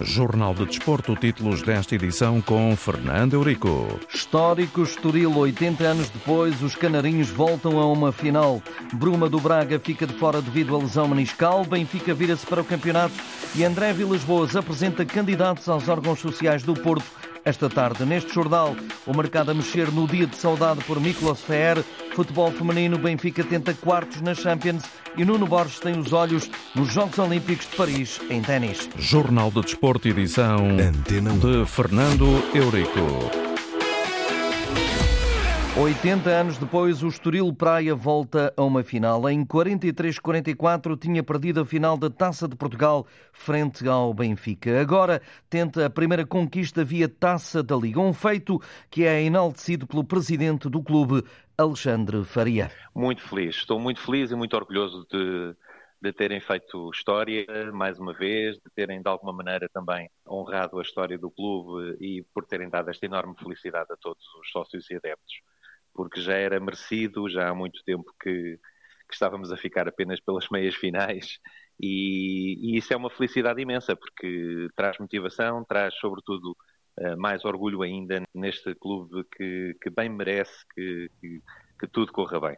Jornal de Desporto, títulos desta edição com Fernando Eurico. Histórico Estoril, 80 anos depois, os canarinhos voltam a uma final. Bruma do Braga fica de fora devido à lesão meniscal, Benfica vira-se para o campeonato e André Vilas Boas apresenta candidatos aos órgãos sociais do Porto esta tarde, neste jornal, o mercado a mexer no dia de saudade por Miklos Ferrer, futebol feminino, Benfica tenta quartos na Champions e Nuno Borges tem os olhos nos Jogos Olímpicos de Paris em ténis. Jornal de Desporto, edição Antena de Fernando Eurico. 80 anos depois, o Estoril Praia volta a uma final. Em 43-44 tinha perdido a final da Taça de Portugal frente ao Benfica. Agora tenta a primeira conquista via Taça da Liga, um feito que é enaltecido pelo presidente do clube, Alexandre Faria. Muito feliz, estou muito feliz e muito orgulhoso de, de terem feito história mais uma vez, de terem de alguma maneira também honrado a história do clube e por terem dado esta enorme felicidade a todos os sócios e adeptos porque já era merecido, já há muito tempo que, que estávamos a ficar apenas pelas meias finais e, e, isso é uma felicidade imensa porque traz motivação, traz sobretudo eh, mais orgulho ainda neste clube que, que bem merece que, que, que tudo corra bem.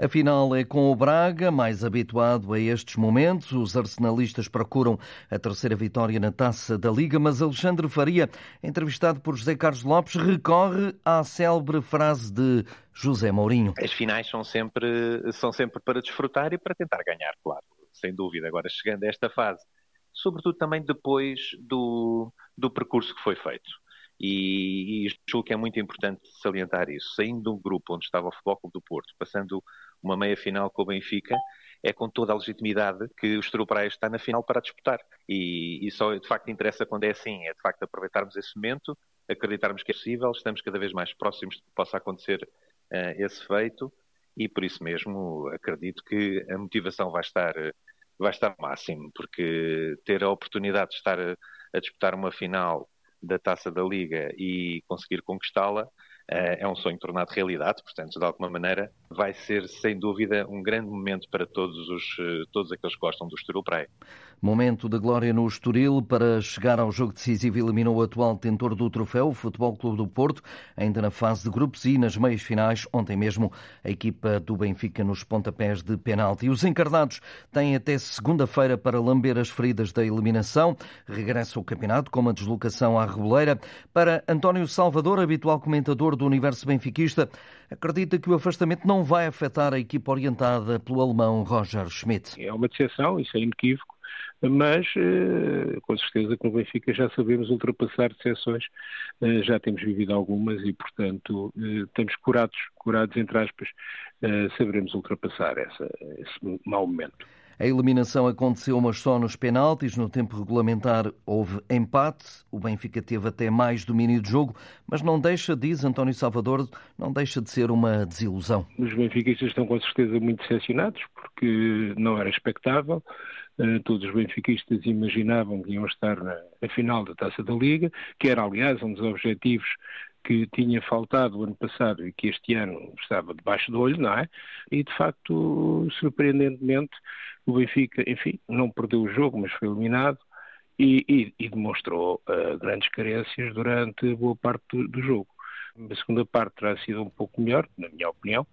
A final é com o Braga, mais habituado a estes momentos. Os arsenalistas procuram a terceira vitória na taça da Liga, mas Alexandre Faria, entrevistado por José Carlos Lopes, recorre à célebre frase de José Mourinho. As finais são sempre, são sempre para desfrutar e para tentar ganhar, claro, sem dúvida. Agora, chegando a esta fase, sobretudo também depois do, do percurso que foi feito. E, e julgo que é muito importante salientar isso. Saindo de um grupo onde estava o Futebol Clube do Porto, passando uma meia-final com o Benfica, é com toda a legitimidade que o Estoril Praia está na final para disputar. E, e só de facto interessa quando é assim, é de facto aproveitarmos esse momento, acreditarmos que é possível, estamos cada vez mais próximos de que possa acontecer uh, esse feito e por isso mesmo acredito que a motivação vai estar, vai estar máximo, porque ter a oportunidade de estar a, a disputar uma final da taça da Liga e conseguir conquistá-la, eh, é um sonho tornado realidade, portanto, de alguma maneira, vai ser sem dúvida um grande momento para todos, os, eh, todos aqueles que gostam do Estoril Praia. Momento de glória no Estoril para chegar ao jogo decisivo eliminou o atual detentor do troféu, o Futebol Clube do Porto, ainda na fase de grupos e nas meias finais, ontem mesmo, a equipa do Benfica nos pontapés de penalti. Os encarnados têm até segunda-feira para lamber as feridas da eliminação. Regressa o campeonato com uma deslocação à Reboleira. Para António Salvador, habitual comentador do Universo Benfiquista, acredita que o afastamento não vai afetar a equipa orientada pelo alemão Roger Schmidt. É uma decepção, isso é inequívoco mas eh, com certeza que no Benfica já sabemos ultrapassar decepções, eh, já temos vivido algumas e, portanto, eh, estamos curados, curados entre aspas, saberemos ultrapassar essa, esse mau momento. A eliminação aconteceu, mas só nos penaltis. No tempo regulamentar houve empate. O Benfica teve até mais domínio de jogo, mas não deixa, diz António Salvador, não deixa de ser uma desilusão. Os benfiquistas estão com certeza muito decepcionados, porque não era expectável. Eh, todos os benfiquistas imaginavam que iam estar na, na final da Taça da Liga, que era, aliás, um dos objetivos que tinha faltado o ano passado e que este ano estava debaixo do olho, não é? E de facto, surpreendentemente, o Benfica, enfim, não perdeu o jogo, mas foi eliminado e, e, e demonstrou uh, grandes carências durante boa parte do, do jogo. A segunda parte terá sido um pouco melhor, na minha opinião,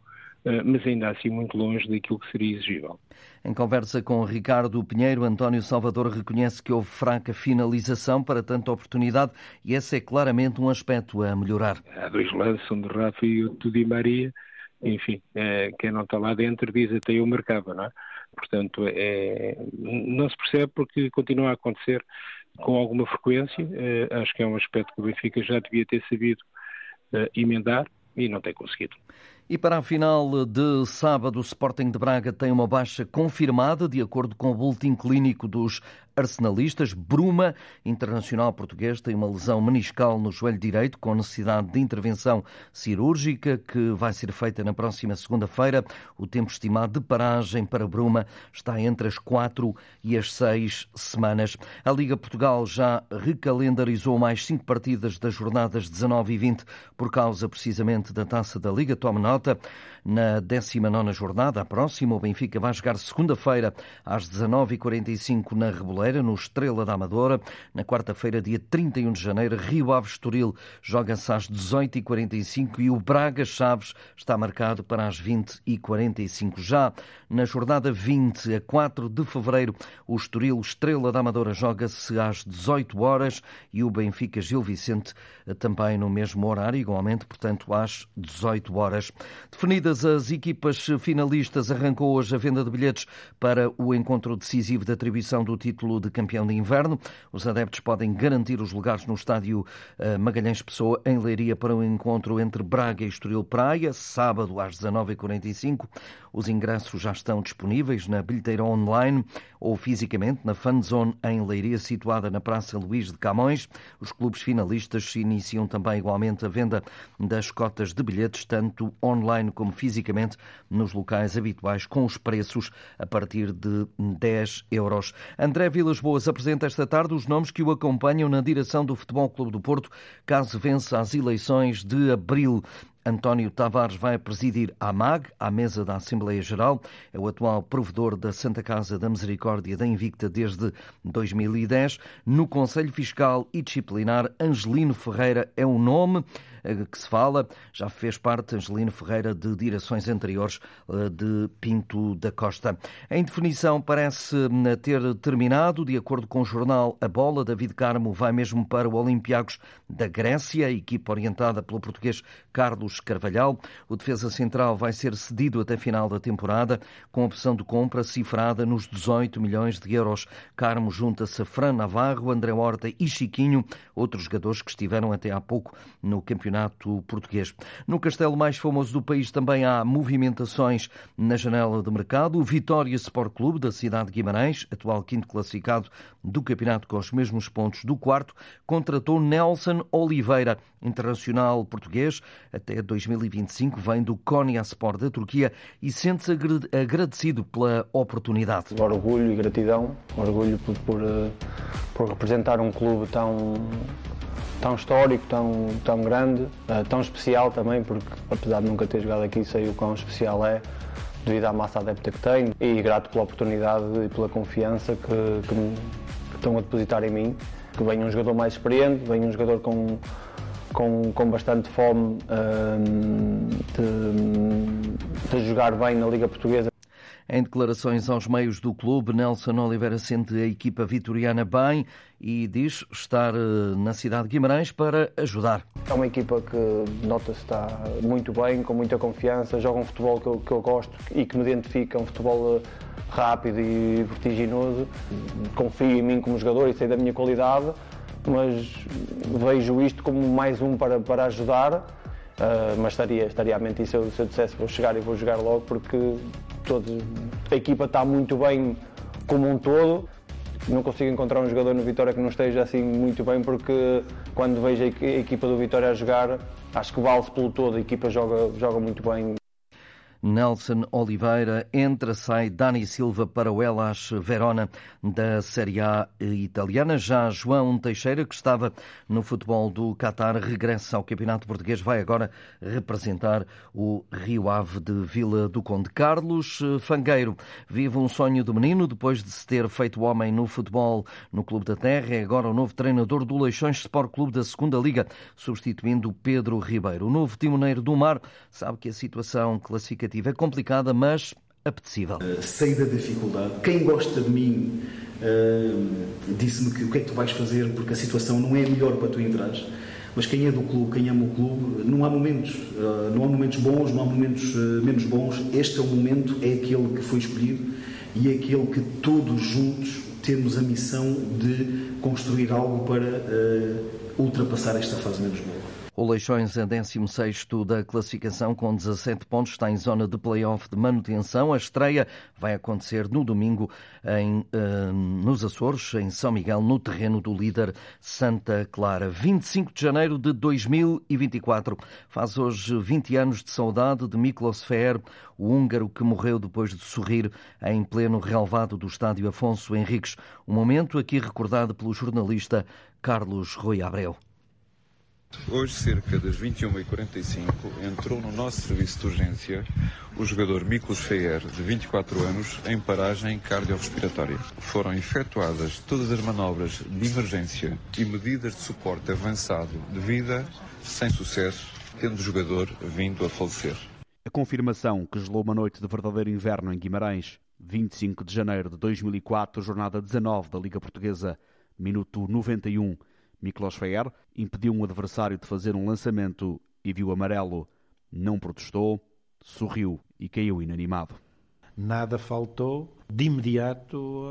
mas ainda assim muito longe daquilo que seria exigível. Em conversa com Ricardo Pinheiro, António Salvador reconhece que houve fraca finalização para tanta oportunidade e esse é claramente um aspecto a melhorar. Há dois lances, um de Rafa e o de Di Maria, enfim, é, quem não está lá dentro diz até eu marcava, não é? Portanto, é, não se percebe porque continua a acontecer com alguma frequência. É, acho que é um aspecto que o Benfica já devia ter sabido emendar e não tem conseguido. E para a final de sábado, o Sporting de Braga tem uma baixa confirmada, de acordo com o boletim clínico dos arsenalistas. Bruma, internacional português, tem uma lesão meniscal no joelho direito, com necessidade de intervenção cirúrgica, que vai ser feita na próxima segunda-feira. O tempo estimado de paragem para Bruma está entre as quatro e as seis semanas. A Liga Portugal já recalendarizou mais cinco partidas das jornadas 19 e 20 por causa precisamente da taça da Liga. Tome nota alta Na 19 jornada, a próxima, o Benfica vai jogar segunda-feira às 19h45 na Reboleira. no Estrela da Amadora. Na quarta-feira, dia 31 de janeiro, Rio Ave Estoril joga-se às 18h45 e o Braga Chaves está marcado para as 20h45. Já na jornada 20 a 4 de fevereiro, o Estoril Estrela da Amadora joga-se às 18 horas e o Benfica Gil Vicente também no mesmo horário, igualmente, portanto, às 18 horas. Definidas as equipas finalistas, arrancou hoje a venda de bilhetes para o encontro decisivo de atribuição do título de campeão de inverno. Os adeptos podem garantir os lugares no estádio eh, Magalhães Pessoa, em Leiria, para o encontro entre Braga e Estoril Praia, sábado às 19h45. Os ingressos já estão disponíveis na bilheteira online ou fisicamente na Fanzone em Leiria, situada na Praça Luís de Camões. Os clubes finalistas iniciam também igualmente a venda das cotas de bilhetes, tanto online como fisicamente, nos locais habituais, com os preços a partir de 10 euros. André Vilas Boas apresenta esta tarde os nomes que o acompanham na direção do Futebol Clube do Porto, caso vença as eleições de abril. António Tavares vai presidir a MAG, à mesa da Assembleia Geral. É o atual provedor da Santa Casa da Misericórdia da Invicta desde 2010. No Conselho Fiscal e Disciplinar, Angelino Ferreira é o nome. Eh, que se fala. Já fez parte, Angelino Ferreira, de direções anteriores eh, de Pinto da Costa. Em definição, parece eh, ter terminado. De acordo com o jornal A Bola, David Carmo vai mesmo para o Olympiacos da Grécia, a equipa orientada pelo português Carlos Carvalhal. O defesa central vai ser cedido até final da temporada, com opção de compra cifrada nos 18 milhões de euros. Carmo junta-se a Fran Navarro, André Horta e Chiquinho, outros jogadores que estiveram até há pouco no campeonato campeonato português. No castelo mais famoso do país também há movimentações na janela de mercado. O Vitória Sport Clube da cidade de Guimarães, atual quinto classificado do campeonato com os mesmos pontos do quarto, contratou Nelson Oliveira, internacional português, até 2025 vem do Konya Sport da Turquia e sente-se agradecido pela oportunidade. Orgulho e gratidão, orgulho por, por, eh, por representar um clube tão tão histórico, tão, tão grande, uh, tão especial também, porque apesar de nunca ter jogado aqui, sei o quão especial é, devido à massa adepta que tenho, e grato pela oportunidade e pela confiança que, que, me, que estão a depositar em mim. Que venha um jogador mais experiente, venha um jogador com, com, com bastante fome uh, de, de jogar bem na Liga Portuguesa. Em declarações aos meios do clube, Nelson Oliveira sente a equipa vitoriana bem e diz estar eh, na cidade de Guimarães para ajudar. É uma equipa que nota-se está muito bem, com muita confiança, joga um futebol que eu, que eu gosto e que me identifica, um futebol eh, rápido e vertiginoso. Confio em mim como jogador e sei da minha qualidade, mas vejo isto como mais um para, para ajudar. Uh, mas estaria, estaria a mentir se eu, se eu dissesse vou chegar e vou jogar logo, porque a equipa está muito bem como um todo. Não consigo encontrar um jogador no Vitória que não esteja assim muito bem, porque quando vejo a equipa do Vitória a jogar, acho que vale-se pelo todo. A equipa joga, joga muito bem. Nelson Oliveira entra, sai Dani Silva para o Elas Verona da Série A italiana. Já João Teixeira, que estava no futebol do Qatar, regressa ao Campeonato Português, vai agora representar o Rio Ave de Vila do Conde. Carlos Fangueiro vive um sonho do menino depois de se ter feito homem no futebol no Clube da Terra. É agora o novo treinador do Leixões Sport Clube da Segunda Liga, substituindo Pedro Ribeiro. O novo timoneiro do Mar sabe que a situação classificativa é complicada, mas apetecível. Uh, sei da dificuldade. Quem gosta de mim uh, disse-me que o que é que tu vais fazer porque a situação não é melhor para tu entrares. Mas quem é do clube, quem ama o clube, não há momentos, uh, não há momentos bons, não há momentos menos bons. Este é o momento, é aquele que foi escolhido e é aquele que todos juntos temos a missão de construir algo para ultrapassar esta fase menos boa. O Leixões é 16 da classificação com 17 pontos, está em zona de play-off de manutenção. A estreia vai acontecer no domingo em, uh, nos Açores, em São Miguel, no terreno do líder Santa Clara. 25 de janeiro de 2024. Faz hoje 20 anos de saudade de Miklos Fer, o húngaro que morreu depois de sorrir em pleno relevado do estádio Afonso Henriques. Um momento aqui recordado pelo jornalista Carlos Rui Abreu. Hoje, cerca das 21h45, entrou no nosso serviço de urgência o jogador Miklos Feyer, de 24 anos, em paragem cardiorrespiratória. Foram efetuadas todas as manobras de emergência e medidas de suporte avançado de vida sem sucesso, tendo o jogador vindo a falecer. A confirmação que gelou uma noite de verdadeiro inverno em Guimarães, 25 de janeiro de 2004, jornada 19 da Liga Portuguesa, minuto 91. Miklos Feyer impediu um adversário de fazer um lançamento e viu amarelo. Não protestou, sorriu e caiu inanimado. Nada faltou de imediato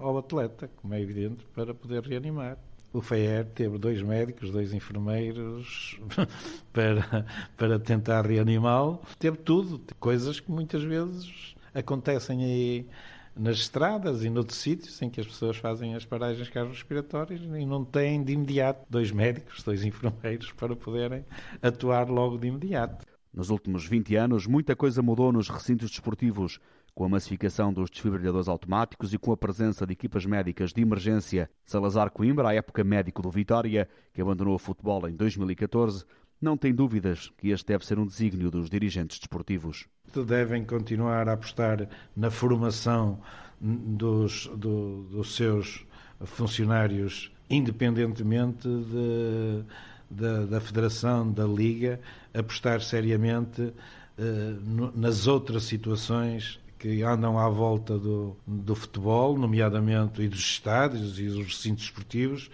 ao atleta, como é evidente, para poder reanimar. O Feyer teve dois médicos, dois enfermeiros para, para tentar reanimá-lo. Teve tudo, coisas que muitas vezes acontecem aí nas estradas e noutros sítios em que as pessoas fazem as paragens cardiorrespiratórias e não têm de imediato dois médicos, dois enfermeiros para poderem atuar logo de imediato. Nos últimos 20 anos, muita coisa mudou nos recintos desportivos, com a massificação dos desfibrilhadores automáticos e com a presença de equipas médicas de emergência. Salazar Coimbra, à época médico do Vitória, que abandonou o futebol em 2014, não tem dúvidas que este deve ser um desígnio dos dirigentes desportivos. Devem continuar a apostar na formação dos, do, dos seus funcionários, independentemente de, da, da Federação, da Liga, apostar seriamente eh, no, nas outras situações que andam à volta do, do futebol, nomeadamente e dos estádios e dos recintos esportivos,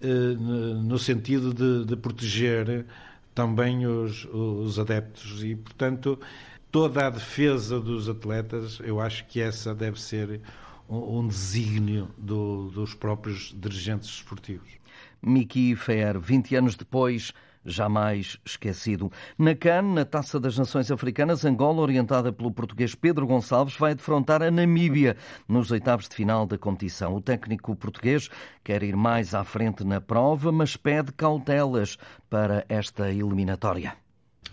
eh, no sentido de, de proteger também os, os adeptos e, portanto, toda a defesa dos atletas, eu acho que essa deve ser um, um desígnio do, dos próprios dirigentes esportivos. Miki Fer, 20 anos depois, jamais esquecido. Na CAN, na Taça das Nações Africanas, Angola, orientada pelo português Pedro Gonçalves, vai defrontar a Namíbia nos oitavos de final da competição. O técnico português quer ir mais à frente na prova, mas pede cautelas para esta eliminatória.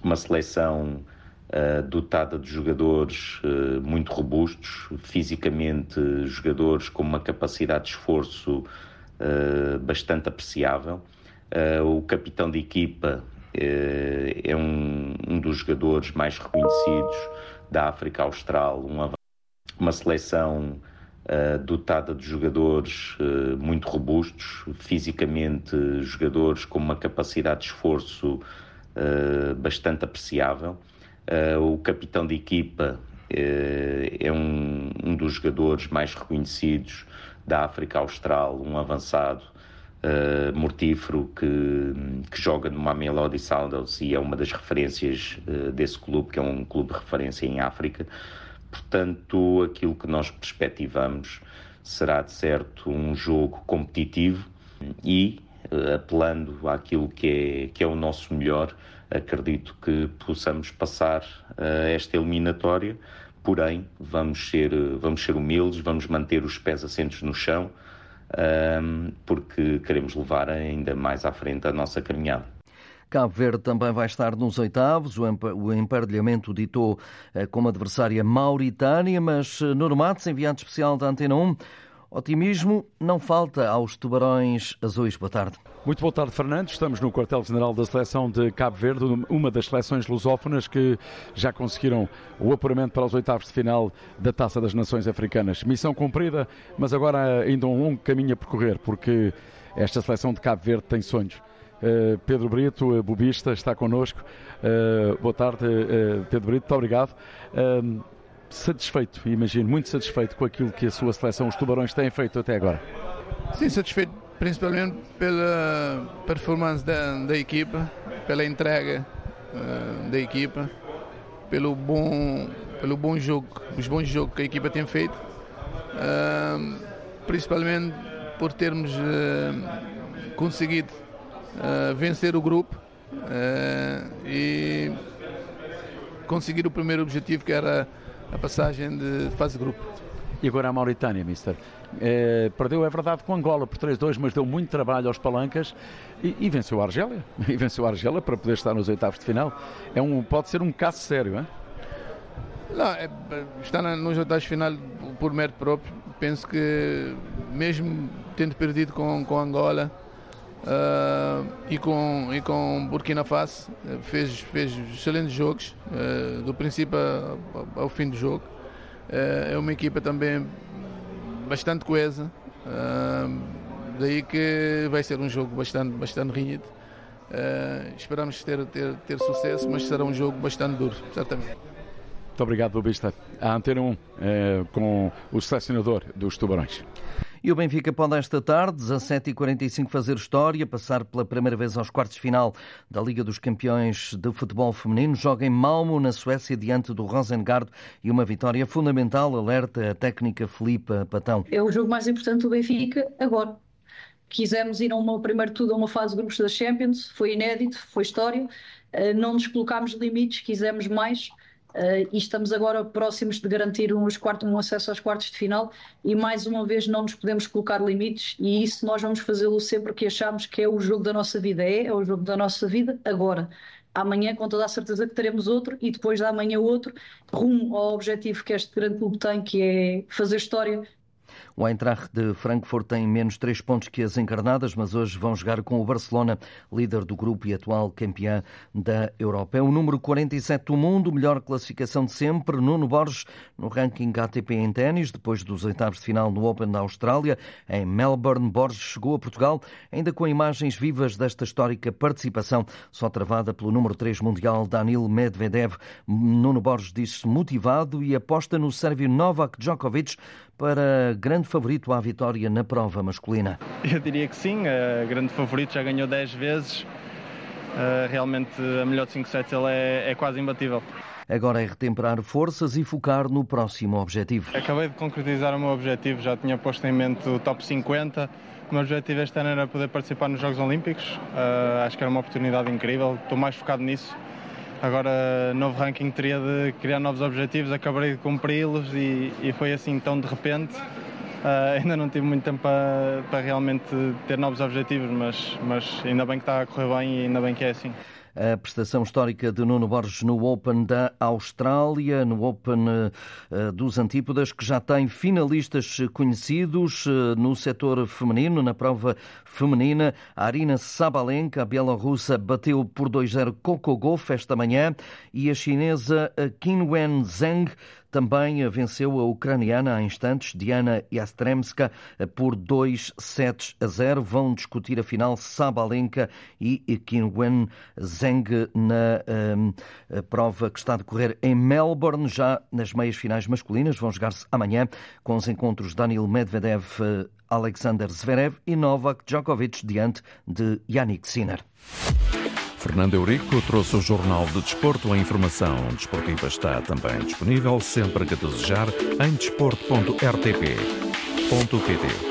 Uma seleção uh, dotada de jogadores uh, muito robustos, fisicamente jogadores com uma capacidade de esforço uh, bastante apreciável Uh, o capitão de equipa uh, é um, um, dos jogadores mais reconhecidos da África Austral, uma, uma seleção uh, dotada de jogadores muito robustos, fisicamente jogadores com uma capacidade de esforço bastante apreciável. o capitão de equipa é um, um dos jogadores mais reconhecidos da África Austral, um avançado uh, mortífero que, que joga no Mamelodi Sundowns e é uma das referências uh, desse clube, que é um clube de referência em África. Portanto, aquilo que nós perspectivamos será de certo um jogo competitivo e, uh, apelando àquilo que é, que é o nosso melhor, acredito que possamos passar esta eliminatória. Porém, vamos ser, vamos ser humildes, vamos manter os pés assentos no chão porque queremos levar ainda mais à frente a nossa caminhada. Cabo Verde também vai estar nos oitavos. O emparelhamento ditou eh, como adversária Mauritânia, mas eh, Normatos, enviado especial da Antena 1, Otimismo não falta aos tubarões azuis. Boa tarde. Muito boa tarde, Fernando. Estamos no quartel-general da seleção de Cabo Verde, uma das seleções lusófonas que já conseguiram o apuramento para os oitavos de final da Taça das Nações Africanas. Missão cumprida, mas agora ainda um longo caminho a percorrer, porque esta seleção de Cabo Verde tem sonhos. Uh, Pedro Brito, uh, bubista, está connosco. Uh, boa tarde, Pedro Brito, muito obrigado satisfeito, imagino, muito satisfeito com aquilo que a sua seleção, os Tubarões, têm feito até agora. Sim, satisfeito principalmente pela performance da, da equipa, pela entrega uh, da equipa, pelo bom, pelo bom jogo, os bons jogos que a equipa tem feito, uh, principalmente por termos uh, conseguido vencer o grupo e conseguir o primeiro objetivo que era a passagem de fase de grupo. E agora a Mauritânia, Mister. É, perdeu, é verdade, com Angola por 3-2, mas deu muito trabalho aos palancas e, e, venceu a Argélia. E venceu a Argélia para poder estar nos oitavos de final. É um, pode ser um caso sério, hein? Não, é, está nos oitavos de final por mérito próprio. Penso que, mesmo tendo perdido com, com Angola, Uh, e, com, e com Burkina Faso fez, fez excelentes jogos, uh, do princípio ao, ao fim do jogo. Uh, é uma equipa também bastante coesa, daí que vai ser um jogo bastante, bastante rinhido. esperamos ter, ter, ter sucesso, mas será um jogo bastante duro, certamente. Muito obrigado, Bista. A Antena 1 com o selecionador dos Tubarões. E o Benfica pode esta tarde, 17h45, fazer história, passar pela primeira vez aos quartos de final da Liga dos Campeões de Futebol Feminino. Joga em Malmo, na Suécia, diante do Rosengard e uma vitória fundamental, alerta a técnica Felipe Patão. É o jogo mais importante do Benfica agora. Quisemos ir a uma, primeiro tudo a uma fase de grupos da Champions, foi inédito, foi história. Eh, não nos colocámos limites, quisemos mais Uh, e estamos agora próximos de garantir um, quartos, um acesso aos quartos de final. E mais uma vez não nos podemos colocar limites. E isso nós vamos fazê-lo sempre que achamos que é o jogo da nossa vida, é, é o jogo da nossa vida agora. Amanhã, com toda a certeza que teremos outro. E depois da amanhã outro, rumo ao objetivo que este grande clube tem, que é fazer história, o Eintracht de Frankfurt tem menos três pontos que as encarnadas, mas hoje vão jogar com o Barcelona, líder do grupo e atual campeã da Europa. É o número 47 do mundo, melhor classificação de sempre. Nuno Borges no ranking ATP em ténis, depois dos oitavos de final no Open da Austrália. Em Melbourne, Borges chegou a Portugal, ainda com imagens vivas desta histórica participação, só travada pelo número 3 mundial Danil Medvedev. Nuno Borges disse-se motivado e aposta no sérvio Novak Djokovic para grande favorito à vitória na prova masculina? Eu diria que sim, uh, grande favorito, já ganhou 10 vezes. Uh, realmente a melhor de 5 sets ele é, é quase imbatível. Agora é retemperar forças e focar no próximo objetivo. Acabei de concretizar o meu objetivo, já tinha posto em mente o top 50. O meu objetivo este ano era poder participar nos Jogos Olímpicos. Uh, acho que era uma oportunidade incrível, estou mais focado nisso. Agora, novo ranking teria de criar novos objetivos, acabei de cumpri-los e, e, foi assim tão de repente. Uh, ainda não tive muito tempo para, para realmente ter novos objetivos, mas, mas ainda bem que está a correr bem e ainda bem que é assim a prestação histórica de Nuno Borges no Open da Austrália, no Open uh, dos Antípodas, que já tem finalistas conhecidos uh, no setor feminino, na prova feminina. A Arina Sabalenka, a bielorrussa, bateu por 2-0 Coco Golf esta manhã e a chinesa Qinwen Zheng também venceu a ucraniana há instantes, Diana Yastremska, por 2 sets a 0. Vão discutir a final Sabalenka e Qinwen Zheng na um, prova que está a decorrer em Melbourne. Já nas meias finais masculinas vão jogar-se amanhã com os encontros Daniel Medvedev, Alexander Zverev e Novak Djokovic diante de Yannick Sinner. Fernando Eurico trouxe o Jornal de Desporto. A informação desportiva está também disponível sempre que desejar em desporto.rtp.pt.